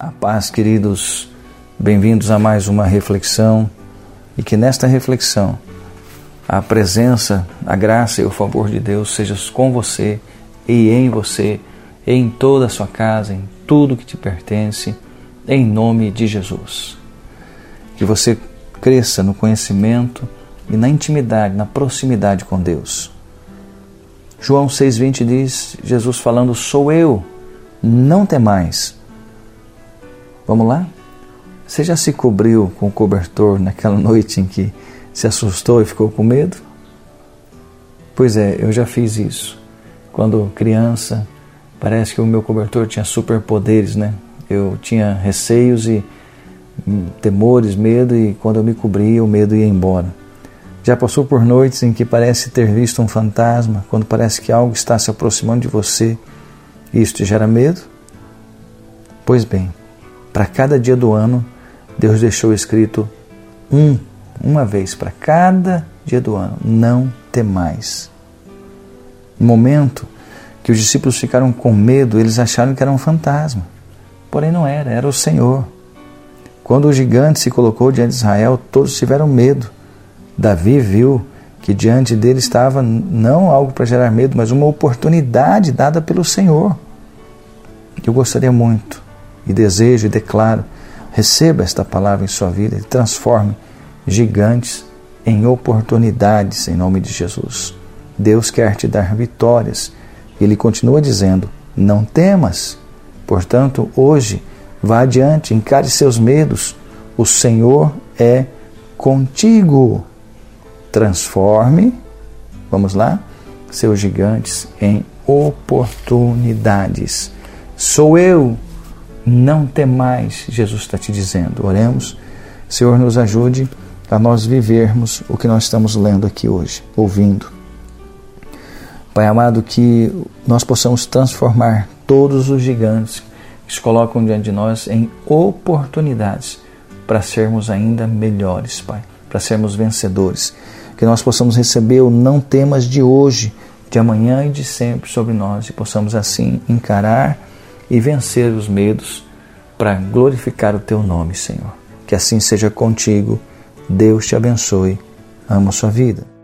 A paz, queridos, bem-vindos a mais uma reflexão e que nesta reflexão a presença, a graça e o favor de Deus seja com você e em você, em toda a sua casa, em tudo que te pertence, em nome de Jesus. Que você cresça no conhecimento e na intimidade, na proximidade com Deus. João 6,20 diz: Jesus falando, Sou eu, não temais. Vamos lá? Você já se cobriu com o cobertor naquela noite em que se assustou e ficou com medo? Pois é, eu já fiz isso. Quando criança, parece que o meu cobertor tinha superpoderes, né? Eu tinha receios e hum, temores, medo, e quando eu me cobria, o medo ia embora. Já passou por noites em que parece ter visto um fantasma, quando parece que algo está se aproximando de você e isso te gera medo? Pois bem, para cada dia do ano, Deus deixou escrito um, uma vez para cada dia do ano: não temais. No momento que os discípulos ficaram com medo, eles acharam que era um fantasma. Porém, não era, era o Senhor. Quando o gigante se colocou diante de Israel, todos tiveram medo. Davi viu que diante dele estava não algo para gerar medo, mas uma oportunidade dada pelo Senhor. Eu gostaria muito e desejo e declaro, receba esta palavra em sua vida e transforme gigantes em oportunidades em nome de Jesus. Deus quer te dar vitórias. Ele continua dizendo: Não temas. Portanto, hoje, vá adiante, encare seus medos. O Senhor é contigo. Transforme, vamos lá, seus gigantes em oportunidades. Sou eu não temais, Jesus está te dizendo. Oremos. Senhor, nos ajude a nós vivermos o que nós estamos lendo aqui hoje, ouvindo. Pai amado, que nós possamos transformar todos os gigantes que se colocam diante de nós em oportunidades para sermos ainda melhores, Pai, para sermos vencedores. Que nós possamos receber o não temas de hoje, de amanhã e de sempre sobre nós e possamos assim encarar e vencer os medos para glorificar o teu nome, Senhor. Que assim seja contigo. Deus te abençoe. Amo sua vida.